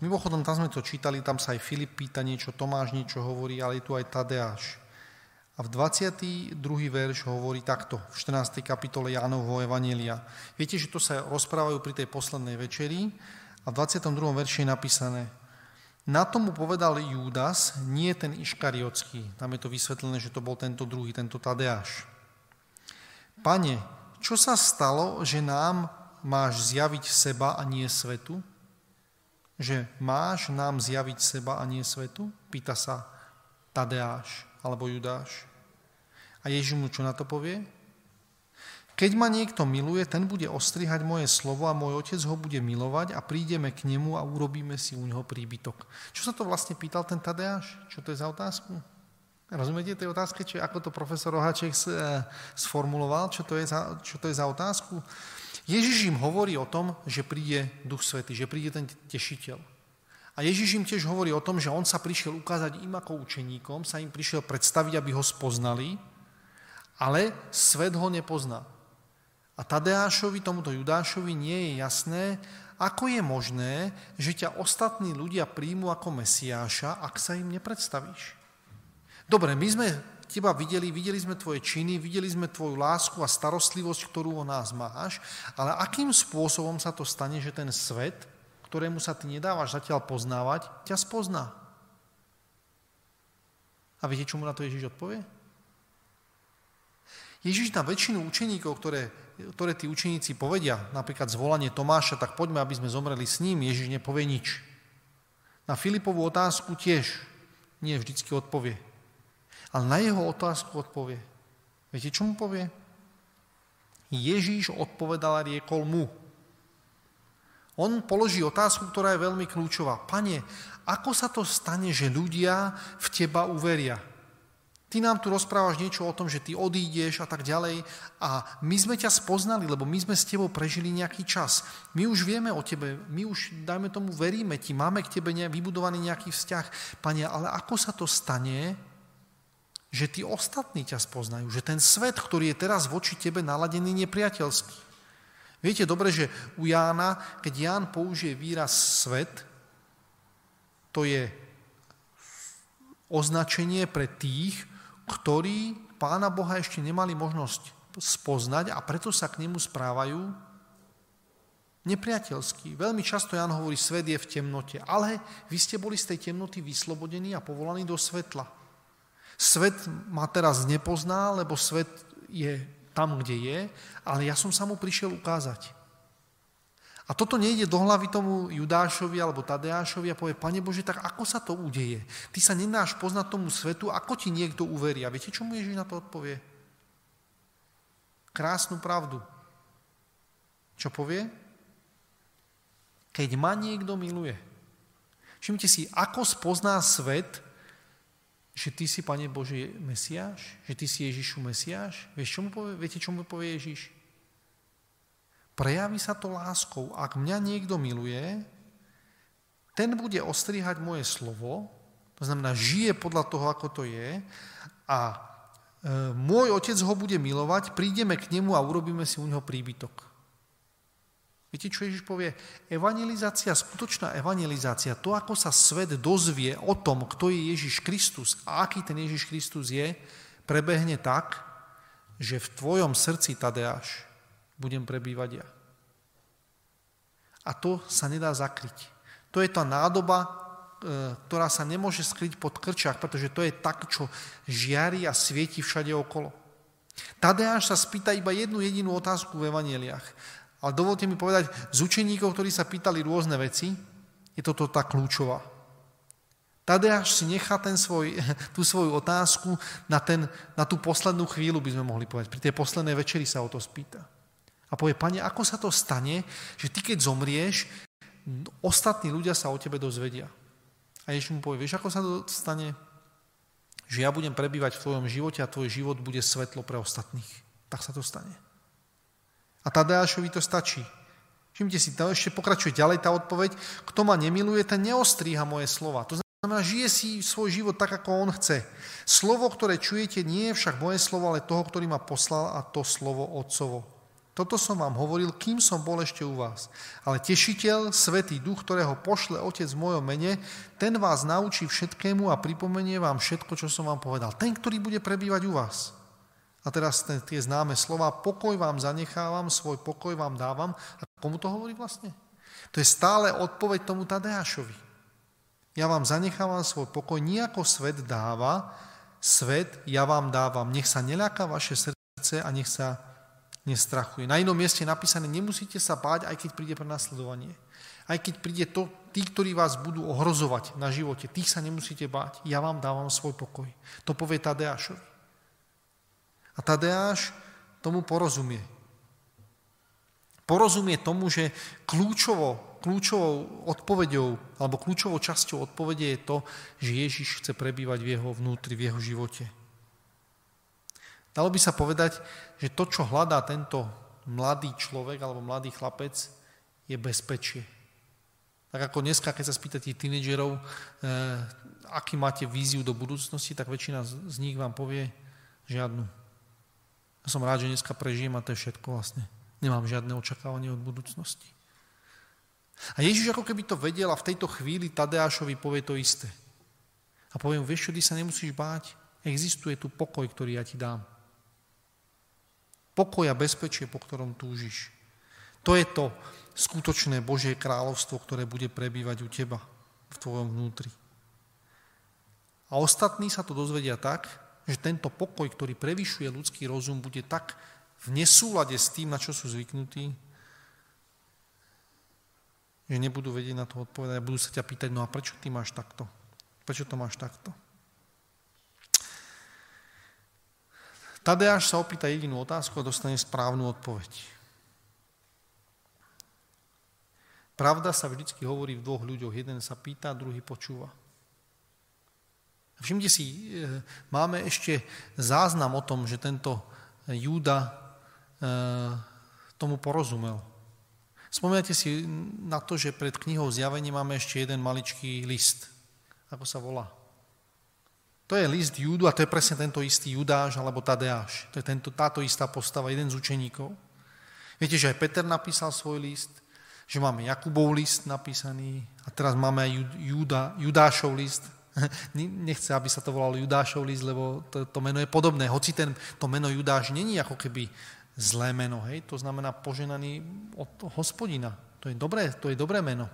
A: Mimochodom, tam sme to čítali, tam sa aj Filip pýta niečo, Tomáš niečo hovorí, ale je tu aj Tadeáš. A v 22. verš hovorí takto, v 14. kapitole Jánovho Evanielia. Viete, že to sa rozprávajú pri tej poslednej večeri, a v 22. verši je napísané, na tomu povedal Júdas, nie ten Iškariotský. Tam je to vysvetlené, že to bol tento druhý, tento Tadeáš. Pane, čo sa stalo, že nám máš zjaviť seba a nie svetu? Že máš nám zjaviť seba a nie svetu? Pýta sa Tadeáš alebo Judáš. A Ježiš mu čo na to povie? Keď ma niekto miluje, ten bude ostrihať moje slovo a môj otec ho bude milovať a prídeme k nemu a urobíme si u neho príbytok. Čo sa to vlastne pýtal ten Tadeáš? Čo to je za otázku? Rozumiete tej otázke, či ako to profesor Rohaček eh, sformuloval, čo to, je za, čo to je za otázku? Ježiš im hovorí o tom, že príde Duch Svety, že príde ten tešiteľ. A Ježiš im tiež hovorí o tom, že on sa prišiel ukázať im ako učeníkom, sa im prišiel predstaviť, aby ho spoznali, ale svet ho nepozná. A Tadeášovi, tomuto Judášovi nie je jasné, ako je možné, že ťa ostatní ľudia príjmu ako Mesiáša, ak sa im nepredstavíš. Dobre, my sme teba videli, videli sme tvoje činy, videli sme tvoju lásku a starostlivosť, ktorú o nás máš, ale akým spôsobom sa to stane, že ten svet, ktorému sa ty nedávaš zatiaľ poznávať, ťa spozná? A viete, čo mu na to Ježiš odpovie? Ježiš na väčšinu učeníkov, ktoré ktoré tí učeníci povedia, napríklad zvolanie Tomáša, tak poďme, aby sme zomreli s ním, Ježiš nepovie nič. Na Filipovú otázku tiež nie vždycky odpovie. Ale na jeho otázku odpovie. Viete, čo mu povie? Ježíš odpovedal a riekol mu. On položí otázku, ktorá je veľmi kľúčová. Pane, ako sa to stane, že ľudia v teba uveria? Ty nám tu rozprávaš niečo o tom, že ty odídeš a tak ďalej a my sme ťa spoznali, lebo my sme s tebou prežili nejaký čas. My už vieme o tebe, my už, dajme tomu, veríme ti, máme k tebe vybudovaný nejaký vzťah. Pane, ale ako sa to stane, že tí ostatní ťa spoznajú, že ten svet, ktorý je teraz voči tebe naladený nepriateľský. Viete dobre, že u Jána, keď Ján použije výraz svet, to je označenie pre tých, ktorí Pána Boha ešte nemali možnosť spoznať a preto sa k nemu správajú nepriateľský. Veľmi často Jan hovorí, svet je v temnote, ale vy ste boli z tej temnoty vyslobodení a povolaní do svetla. Svet ma teraz nepozná, lebo svet je tam, kde je, ale ja som sa mu prišiel ukázať. A toto nejde do hlavy tomu Judášovi alebo Tadeášovi a povie, Pane Bože, tak ako sa to udeje? Ty sa nenáš poznať tomu svetu, ako ti niekto uverí? A viete, čo mu Ježiš na to odpovie? Krásnu pravdu. Čo povie? Keď ma niekto miluje. Všimte si, ako spozná svet, že ty si, Pane Bože, Mesiáš? Že ty si Ježišu Mesiáš? Vieš, čo mu povie? Viete, čo mu povie Ježiš? Prejaví sa to láskou. Ak mňa niekto miluje, ten bude ostrihať moje slovo, to znamená, žije podľa toho, ako to je a e, môj otec ho bude milovať, prídeme k nemu a urobíme si u neho príbytok. Viete, čo Ježiš povie? Evangelizácia, skutočná evangelizácia, to, ako sa svet dozvie o tom, kto je Ježiš Kristus a aký ten Ježiš Kristus je, prebehne tak, že v tvojom srdci, Tadeáš, budem prebývať ja. A to sa nedá zakryť. To je tá nádoba, e, ktorá sa nemôže skryť pod krčach, pretože to je tak, čo žiari a svieti všade okolo. Tadeáš sa spýta iba jednu jedinú otázku v evaneliách. Ale dovolte mi povedať, z učeníkov, ktorí sa pýtali rôzne veci, je toto tá kľúčová. Tadeáš si nechá ten svoj, *laughs* tú svoju otázku na, ten, na tú poslednú chvíľu, by sme mohli povedať. Pri tej poslednej večeri sa o to spýta. A povie, pane, ako sa to stane, že ty keď zomrieš, ostatní ľudia sa o tebe dozvedia. A Ježiš mu povie, vieš, ako sa to stane? Že ja budem prebývať v tvojom živote a tvoj život bude svetlo pre ostatných. Tak sa to stane. A Tadeášovi to stačí. Všimte si, tam ešte pokračuje ďalej tá odpoveď. Kto ma nemiluje, ten neostríha moje slova. To znamená, žije si svoj život tak, ako on chce. Slovo, ktoré čujete, nie je však moje slovo, ale toho, ktorý ma poslal a to slovo Otcovo. Toto som vám hovoril, kým som bol ešte u vás. Ale tešiteľ, Svetý Duch, ktorého pošle Otec v mojom mene, ten vás naučí všetkému a pripomenie vám všetko, čo som vám povedal. Ten, ktorý bude prebývať u vás. A teraz ten, tie známe slova, pokoj vám zanechávam, svoj pokoj vám dávam. A komu to hovorí vlastne? To je stále odpoveď tomu Tadeášovi. Ja vám zanechávam svoj pokoj, nejako svet dáva, svet ja vám dávam. Nech sa neľaká vaše srdce a nech sa nestrachuje. Na inom mieste je napísané, nemusíte sa báť, aj keď príde prenasledovanie. Aj keď príde to, tí, ktorí vás budú ohrozovať na živote, tých sa nemusíte báť. Ja vám dávam svoj pokoj. To povie Tadeášovi. A Tadeáš tomu porozumie. Porozumie tomu, že kľúčovo, kľúčovou odpovedou alebo kľúčovou časťou odpovede je to, že Ježiš chce prebývať v jeho vnútri, v jeho živote. Dalo by sa povedať, že to, čo hľadá tento mladý človek alebo mladý chlapec, je bezpečie. Tak ako dneska, keď sa spýtate tínedžerov, eh, aký máte víziu do budúcnosti, tak väčšina z nich vám povie žiadnu. Ja som rád, že dneska prežijem a to je všetko vlastne. Nemám žiadne očakávanie od budúcnosti. A Ježiš ako keby to vedel a v tejto chvíli Tadeášovi povie to isté. A poviem, vieš čo, ty sa nemusíš báť, existuje tu pokoj, ktorý ja ti dám. Pokoj a bezpečie, po ktorom túžiš. To je to skutočné Božie kráľovstvo, ktoré bude prebývať u teba, v tvojom vnútri. A ostatní sa to dozvedia tak, že tento pokoj, ktorý prevyšuje ľudský rozum, bude tak v nesúlade s tým, na čo sú zvyknutí, že nebudú vedieť na to odpovedať a budú sa ťa pýtať, no a prečo ty máš takto? Prečo to máš takto? Tadeáš sa opýta jedinú otázku a dostane správnu odpoveď. Pravda sa vždycky hovorí v dvoch ľuďoch. Jeden sa pýta, druhý počúva. Všimte si, e, máme ešte záznam o tom, že tento Júda E, tomu porozumel. Spomínate si na to, že pred knihou zjavení máme ešte jeden maličký list. Ako sa volá? To je list Júdu a to je presne tento istý Judáš alebo Tadeáš. To je tento, táto istá postava, jeden z učeníkov. Viete, že aj Peter napísal svoj list, že máme Jakubov list napísaný a teraz máme aj Juda, Judášov list. *laughs* Nechce, aby sa to volalo Judášov list, lebo to, to meno je podobné. Hoci ten, to meno Judáš není ako keby zlé meno, hej? To znamená poženaný od hospodina. To je dobré, to je dobré meno.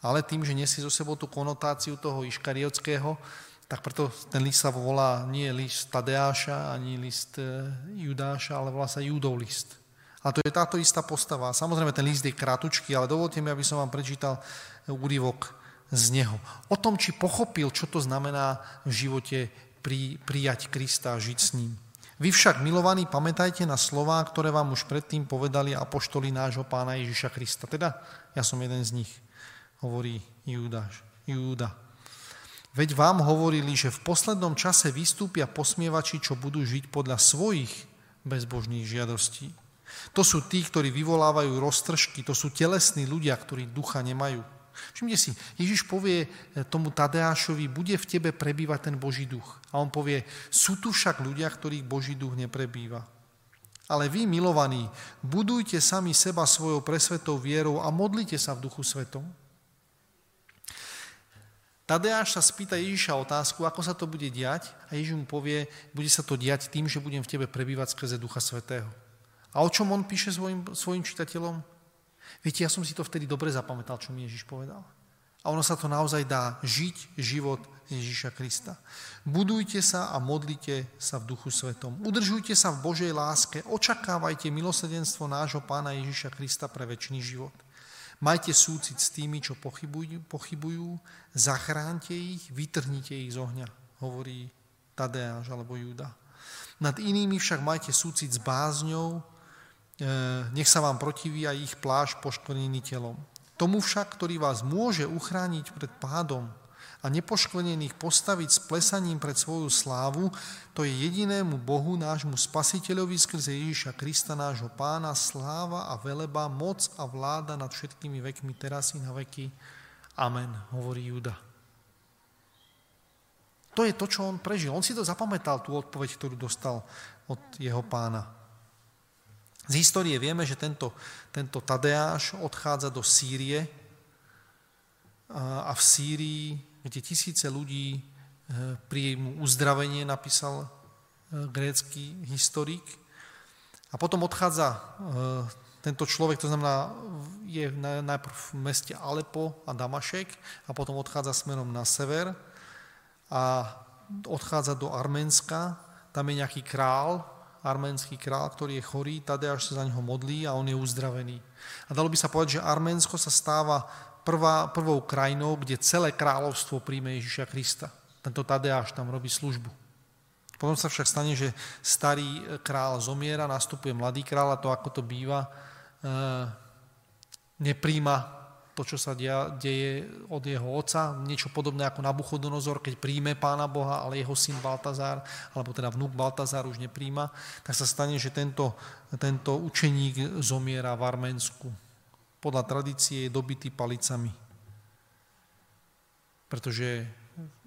A: Ale tým, že nesie zo sebou tú konotáciu toho iškariotského, tak preto ten list sa volá nie list Tadeáša, ani list e, Judáša, ale volá sa Judov list. A to je táto istá postava. Samozrejme, ten list je kratučký, ale dovolte mi, aby som vám prečítal úryvok z neho. O tom, či pochopil, čo to znamená v živote pri, prijať Krista a žiť s ním. Vy však, milovaní, pamätajte na slová, ktoré vám už predtým povedali apoštoli nášho pána Ježiša Krista. Teda ja som jeden z nich, hovorí Júdaš, Júda. Veď vám hovorili, že v poslednom čase vystúpia posmievači, čo budú žiť podľa svojich bezbožných žiadostí. To sú tí, ktorí vyvolávajú roztržky, to sú telesní ľudia, ktorí ducha nemajú. Všimte si, Ježiš povie eh, tomu Tadeášovi, bude v tebe prebývať ten Boží duch. A on povie, sú tu však ľudia, ktorých Boží duch neprebýva. Ale vy, milovaní, budujte sami seba svojou presvetou vierou a modlite sa v duchu svetom. Tadeáš sa spýta Ježiša otázku, ako sa to bude diať a Ježiš mu povie, bude sa to diať tým, že budem v tebe prebývať skrze Ducha Svetého. A o čom on píše svojim, svojim čitateľom? Viete, ja som si to vtedy dobre zapamätal, čo mi Ježiš povedal. A ono sa to naozaj dá žiť život Ježiša Krista. Budujte sa a modlite sa v duchu svetom. Udržujte sa v Božej láske, očakávajte milosrdenstvo nášho pána Ježiša Krista pre väčší život. Majte súcit s tými, čo pochybujú, pochybujú zachránte ich, vytrhnite ich z ohňa, hovorí Tadeáš alebo Júda. Nad inými však majte súcit s bázňou, E, nech sa vám protiví aj ich pláž poškvrnený telom. Tomu však, ktorý vás môže uchrániť pred pádom a nepoškvrnených postaviť s plesaním pred svoju slávu, to je jedinému Bohu, nášmu spasiteľovi skrze Ježíša Krista, nášho pána, sláva a veleba, moc a vláda nad všetkými vekmi, teraz i na veky. Amen, hovorí Juda. To je to, čo on prežil. On si to zapamätal, tú odpoveď, ktorú dostal od jeho pána. Z histórie vieme, že tento, tento Tadeáš odchádza do Sýrie a v Sýrii, kde tisíce ľudí e, pri mu uzdravenie napísal e, grécky historik. A potom odchádza e, tento človek, to znamená, je najprv v meste Alepo a Damašek a potom odchádza smerom na sever a odchádza do Arménska, tam je nejaký král, arménsky král, ktorý je chorý, Tadeáš sa za neho modlí a on je uzdravený. A dalo by sa povedať, že Arménsko sa stáva prvá, prvou krajinou, kde celé kráľovstvo príjme Ježiša Krista. Tento Tadeáš tam robí službu. Potom sa však stane, že starý král zomiera, nastupuje mladý král a to, ako to býva, nepríjma to, čo sa deje od jeho otca, niečo podobné ako Nabuchodonozor, keď príjme pána Boha, ale jeho syn Baltazár, alebo teda vnúk Baltazár už nepríjma, tak sa stane, že tento, tento učeník zomiera v Arménsku. Podľa tradície je dobitý palicami. Pretože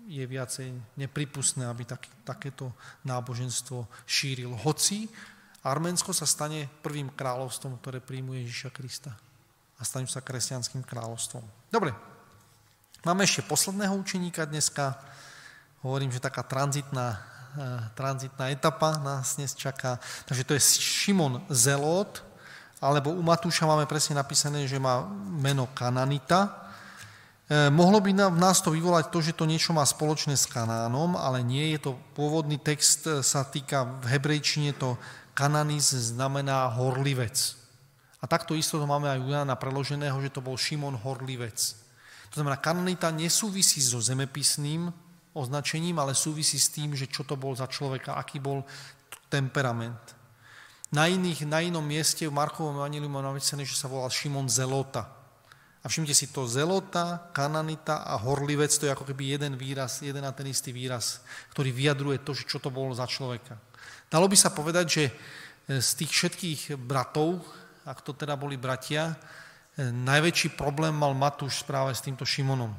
A: je viacej nepripustné, aby tak, takéto náboženstvo šíril. Hoci Arménsko sa stane prvým kráľovstvom, ktoré príjmuje Ježiša Krista a stanú sa kresťanským kráľovstvom. Dobre, máme ešte posledného učeníka dneska. Hovorím, že taká tranzitná, uh, tranzitná etapa nás dnes čaká. Takže to je Šimon Zelot, alebo u Matúša máme presne napísané, že má meno Kananita. E, mohlo by v nás to vyvolať to, že to niečo má spoločné s Kanánom, ale nie je to, pôvodný text e, sa týka v hebrejčine to Kananis znamená horlivec. A takto isto to máme aj u Jana preloženého, že to bol Šimon Horlivec. To znamená, kanonita nesúvisí so zemepisným označením, ale súvisí s tým, že čo to bol za človeka, aký bol temperament. Na, iných, na inom mieste v Markovom evaníliu mám napísané, že sa volal Šimon Zelota. A všimte si to, Zelota, Kananita a Horlivec, to je ako keby jeden výraz, jeden a ten istý výraz, ktorý vyjadruje to, čo to bolo za človeka. Dalo by sa povedať, že z tých všetkých bratov, ak to teda boli bratia, e, najväčší problém mal Matúš práve s týmto Šimonom.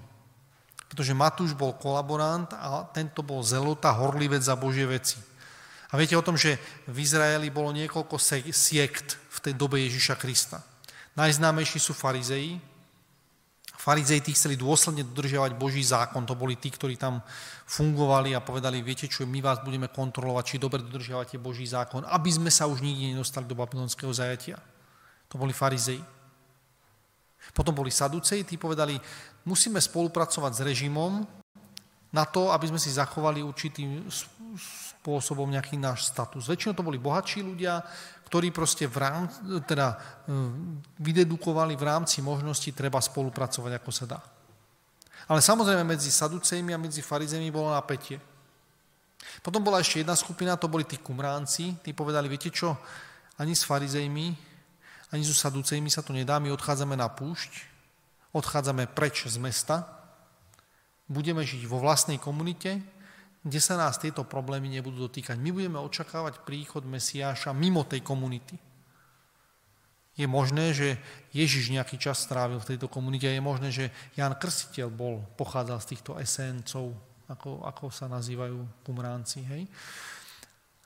A: Pretože Matúš bol kolaborant a tento bol zelota, horlivec za Božie veci. A viete o tom, že v Izraeli bolo niekoľko siekt v tej dobe Ježiša Krista. Najznámejší sú farizei. Farizei tí chceli dôsledne dodržiavať Boží zákon. To boli tí, ktorí tam fungovali a povedali, viete čo, my vás budeme kontrolovať, či dobre dodržiavate Boží zákon, aby sme sa už nikdy nedostali do babylonského zajatia. To boli farizei. Potom boli saduceji, tí povedali, musíme spolupracovať s režimom na to, aby sme si zachovali určitým spôsobom nejaký náš status. Väčšinou to boli bohatší ľudia, ktorí proste v rámci, teda e, vydedukovali v rámci možnosti treba spolupracovať, ako sa dá. Ale samozrejme medzi saducejmi a medzi farizejmi bolo napätie. Potom bola ešte jedna skupina, to boli tí kumránci, tí povedali, viete čo, ani s farizejmi, ani so Saducejmi sa to nedá, my odchádzame na púšť, odchádzame preč z mesta, budeme žiť vo vlastnej komunite, kde sa nás tieto problémy nebudú dotýkať. My budeme očakávať príchod Mesiáša mimo tej komunity. Je možné, že Ježiš nejaký čas strávil v tejto komunite a je možné, že Jan Krstiteľ bol, pochádzal z týchto esencov, ako, ako sa nazývajú kumránci. Hej?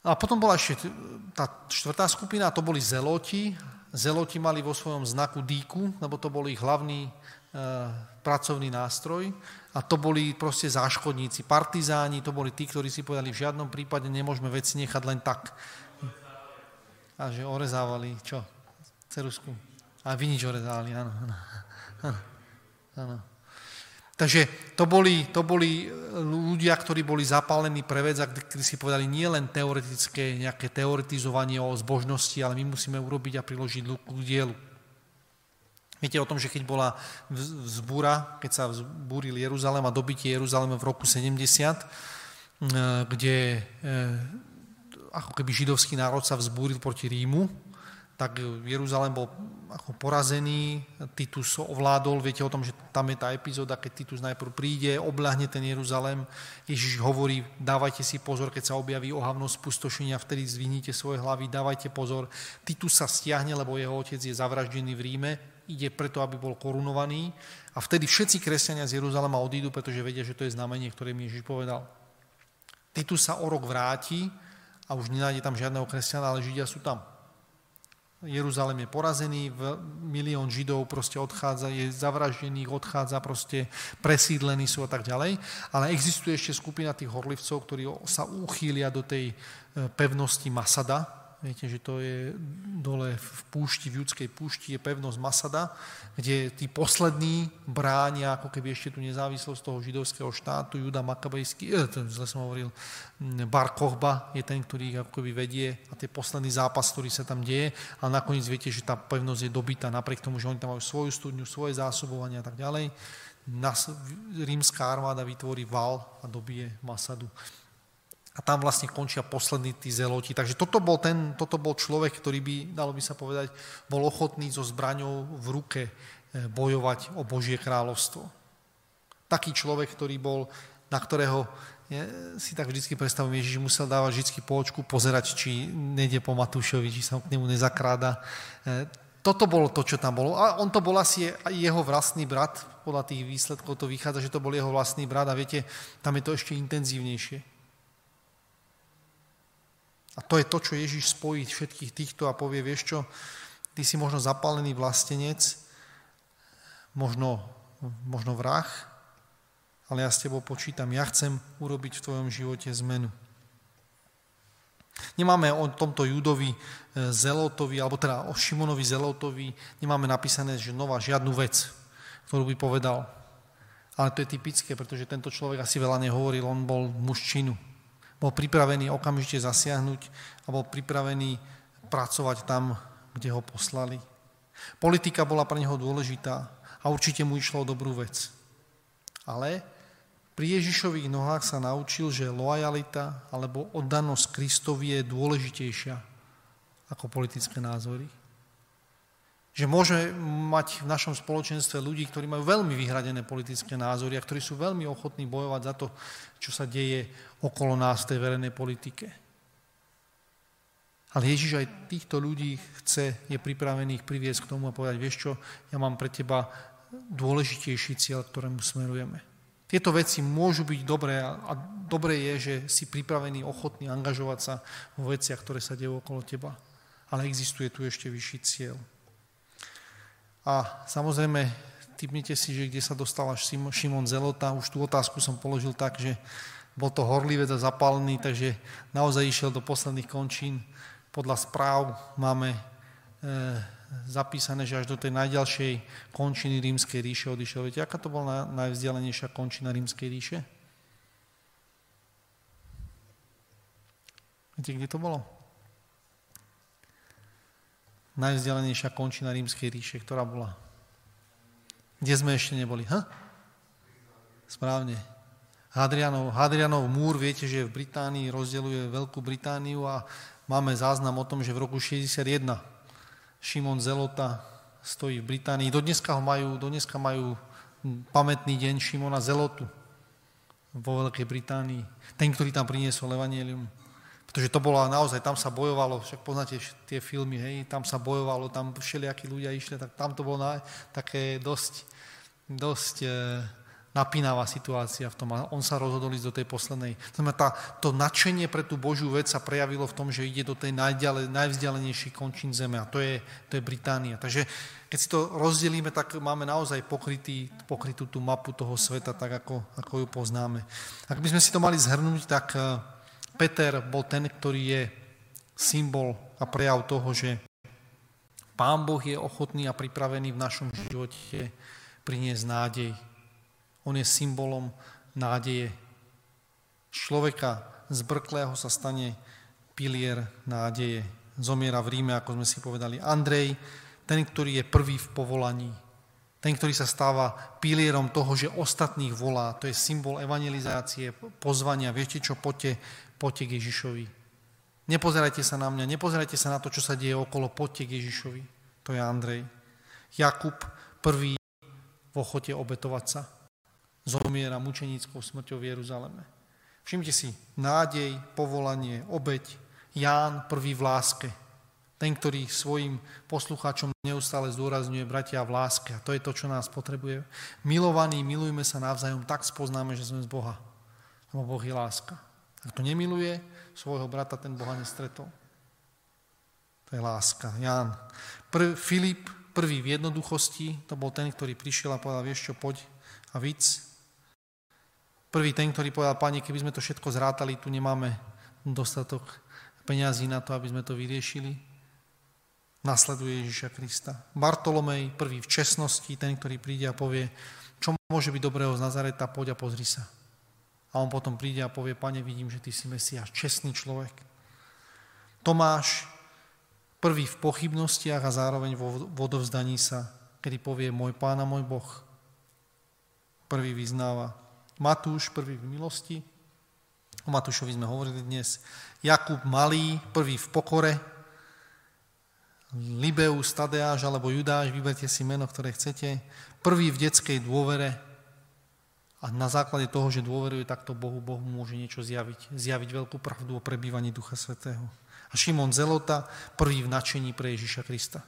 A: A potom bola ešte tá štvrtá skupina, to boli zeloti, Zeloti mali vo svojom znaku dýku, lebo to bol ich hlavný e, pracovný nástroj a to boli proste záškodníci, partizáni, to boli tí, ktorí si povedali, v žiadnom prípade nemôžeme veci nechať len tak. A že orezávali, čo? Cerusku. A vy nič orezávali, áno. áno. áno. Takže to boli, to boli e, ľudia, ktorí boli zapálení pre vec a kedy si povedali nie len teoretické, nejaké teoretizovanie o zbožnosti, ale my musíme urobiť a priložiť k dielu. Viete o tom, že keď bola vzbúra, keď sa vzbúril Jeruzalém a dobitie Jeruzalém v roku 70, e, kde e, ako keby židovský národ sa vzbúril proti Rímu, tak Jeruzalém bol ako porazený, Titus ovládol, viete o tom, že tam je tá epizóda, keď Titus najprv príde, obľahne ten Jeruzalém, Ježiš hovorí, dávajte si pozor, keď sa objaví ohavnosť pustošenia, vtedy zvinite svoje hlavy, dávajte pozor. Titus sa stiahne, lebo jeho otec je zavraždený v Ríme, ide preto, aby bol korunovaný a vtedy všetci kresťania z Jeruzalema odídu, pretože vedia, že to je znamenie, ktoré mi Ježiš povedal. Titus sa o rok vráti a už nenájde tam žiadneho kresťana, ale Židia sú tam. Jeruzalém je porazený, milión Židov proste odchádza, je zavraždených, odchádza proste, presídlení sú a tak ďalej. Ale existuje ešte skupina tých horlivcov, ktorí sa uchýlia do tej e, pevnosti Masada, Viete, že to je dole v púšti, v judskej púšti je pevnosť Masada, kde tí poslední bránia ako keby ešte tú nezávislosť toho židovského štátu, Juda Makabejský, eh, ten, zle som hovoril, Bar Kochba je ten, ktorý ich ako keby vedie a tie posledný zápas, ktorý sa tam deje, ale nakoniec viete, že tá pevnosť je dobitá napriek tomu, že oni tam majú svoju studňu, svoje zásobovanie a tak ďalej. Nas, rímska armáda vytvorí val a dobije Masadu. A tam vlastne končia poslední tí zeloti. Takže toto bol, ten, toto bol človek, ktorý by, dalo by sa povedať, bol ochotný so zbraňou v ruke eh, bojovať o Božie kráľovstvo. Taký človek, ktorý bol, na ktorého ja si tak vždycky predstavujem, Ježiš musel dávať vždy po očku pozerať, či nejde po Matúšovi, či sa k nemu nezakráda. Eh, toto bolo to, čo tam bolo. A on to bol asi jeho vlastný brat, podľa tých výsledkov to vychádza, že to bol jeho vlastný brat a viete, tam je to ešte intenzívnejšie. A to je to, čo Ježiš spojí všetkých týchto a povie, vieš čo, ty si možno zapálený vlastenec, možno, možno vrah, ale ja s tebou počítam, ja chcem urobiť v tvojom živote zmenu. Nemáme o tomto Judovi e, Zelotovi, alebo teda o Šimonovi Zelotovi, nemáme napísané, že nová žiadnu vec, ktorú by povedal. Ale to je typické, pretože tento človek asi veľa nehovoril, on bol muž činu bol pripravený okamžite zasiahnuť a bol pripravený pracovať tam, kde ho poslali. Politika bola pre neho dôležitá a určite mu išlo o dobrú vec. Ale pri Ježišových nohách sa naučil, že lojalita alebo oddanosť Kristovi je dôležitejšia ako politické názory. Že môže mať v našom spoločenstve ľudí, ktorí majú veľmi vyhradené politické názory a ktorí sú veľmi ochotní bojovať za to, čo sa deje okolo nás v tej verejnej politike. Ale Ježiš aj týchto ľudí chce, je pripravený ich priviesť k tomu a povedať, vieš čo, ja mám pre teba dôležitejší cieľ, ktorému smerujeme. Tieto veci môžu byť dobré a dobré je, že si pripravený, ochotný angažovať sa vo veciach, ktoré sa dejú okolo teba. Ale existuje tu ešte vyšší cieľ. A samozrejme, typnite si, že kde sa dostal až Šimon Zelota. Už tú otázku som položil tak, že bol to horlivec a zapálený, takže naozaj išiel do posledných končín. Podľa správ máme e, zapísané, že až do tej najďalšej končiny rímskej ríše odišiel. Viete, aká to bola najvzdialenejšia končina rímskej ríše? Viete, kde to bolo? Najvzdialenejšia končina rímskej ríše, ktorá bola. Kde sme ešte neboli? Ha? Správne. Hadrianov, Hadrianov múr, viete, že v Británii rozdeluje Veľkú Britániu a máme záznam o tom, že v roku 61 Šimon Zelota stojí v Británii. Do dneska ho majú, do majú pamätný deň Šimona Zelotu vo Veľkej Británii. Ten, ktorý tam priniesol Evangelium. Pretože to bolo naozaj, tam sa bojovalo, však poznáte tie filmy, hej, tam sa bojovalo, tam všelijakí ľudia išli, tak tam to bolo na, také dosť, dosť e, napínavá situácia v tom a on sa rozhodol ísť do tej poslednej. Znamená, tá, to nadšenie pre tú Božiu vec sa prejavilo v tom, že ide do tej najďale, najvzdialenejších končín zeme a to je, to je Británia. Takže keď si to rozdelíme, tak máme naozaj pokrytý, pokrytú tú mapu toho sveta, tak ako, ako ju poznáme. Ak by sme si to mali zhrnúť, tak e, Peter bol ten, ktorý je symbol a prejav toho, že Pán Boh je ochotný a pripravený v našom živote priniesť nádej. On je symbolom nádeje. Človeka zbrklého sa stane pilier nádeje. Zomiera v Ríme, ako sme si povedali. Andrej, ten, ktorý je prvý v povolaní. Ten, ktorý sa stáva pilierom toho, že ostatných volá. To je symbol evangelizácie, pozvania. Viete čo, poďte, poďte k Ježišovi. Nepozerajte sa na mňa, nepozerajte sa na to, čo sa deje okolo, poďte k Ježišovi. To je Andrej. Jakub, prvý v ochote obetovať sa. Zomiera mučenickou smrťou v Jeruzaleme. Všimte si, nádej, povolanie, obeť. Ján, prvý v láske. Ten, ktorý svojim poslucháčom neustále zdôrazňuje bratia v láske. A to je to, čo nás potrebuje. Milovaní, milujme sa navzájom, tak spoznáme, že sme z Boha. Lebo Boh je láska. Kto nemiluje svojho brata, ten Boha nestretol. To je láska. Ján. Prv, Filip, prvý v jednoduchosti, to bol ten, ktorý prišiel a povedal, vieš čo, poď a víc. Prvý ten, ktorý povedal, pani, keby sme to všetko zrátali, tu nemáme dostatok peňazí na to, aby sme to vyriešili. Nasleduje Ježiša Krista. Bartolomej, prvý v čestnosti, ten, ktorý príde a povie, čo môže byť dobrého z Nazareta, poď a pozri sa. A on potom príde a povie, pane, vidím, že ty si Mesiáš, čestný človek. Tomáš, prvý v pochybnostiach a zároveň vo vodovzdaní sa, kedy povie, môj pán a môj Boh. Prvý vyznáva. Matúš, prvý v milosti O Matúšovi sme hovorili dnes. Jakub malý, prvý v pokore, Libeus, Tadeáš alebo Judáš, vyberte si meno, ktoré chcete. Prvý v detskej dôvere a na základe toho, že dôveruje takto Bohu, Bohu môže niečo zjaviť. Zjaviť veľkú pravdu o prebývaní Ducha Svetého. A Šimon Zelota, prvý v načení pre Ježiša Krista.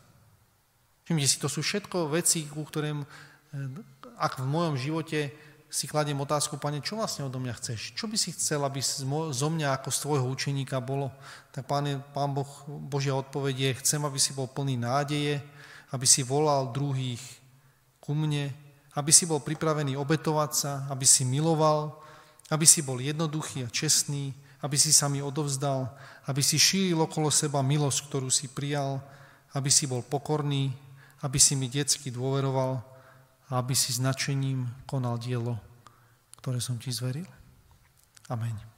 A: Všimte si, to sú všetko veci, ku ktorým, eh, ak v mojom živote si kladiem otázku, pane, čo vlastne odo mňa chceš? Čo by si chcel, aby zo mňa ako z tvojho učeníka bolo? Tak pán, pán Boh, Božia odpoveď chcem, aby si bol plný nádeje, aby si volal druhých ku mne, aby si bol pripravený obetovať sa, aby si miloval, aby si bol jednoduchý a čestný, aby si sa mi odovzdal, aby si šíril okolo seba milosť, ktorú si prijal, aby si bol pokorný, aby si mi detsky dôveroval, a aby si značením konal dielo, ktoré som ti zveril. Amen.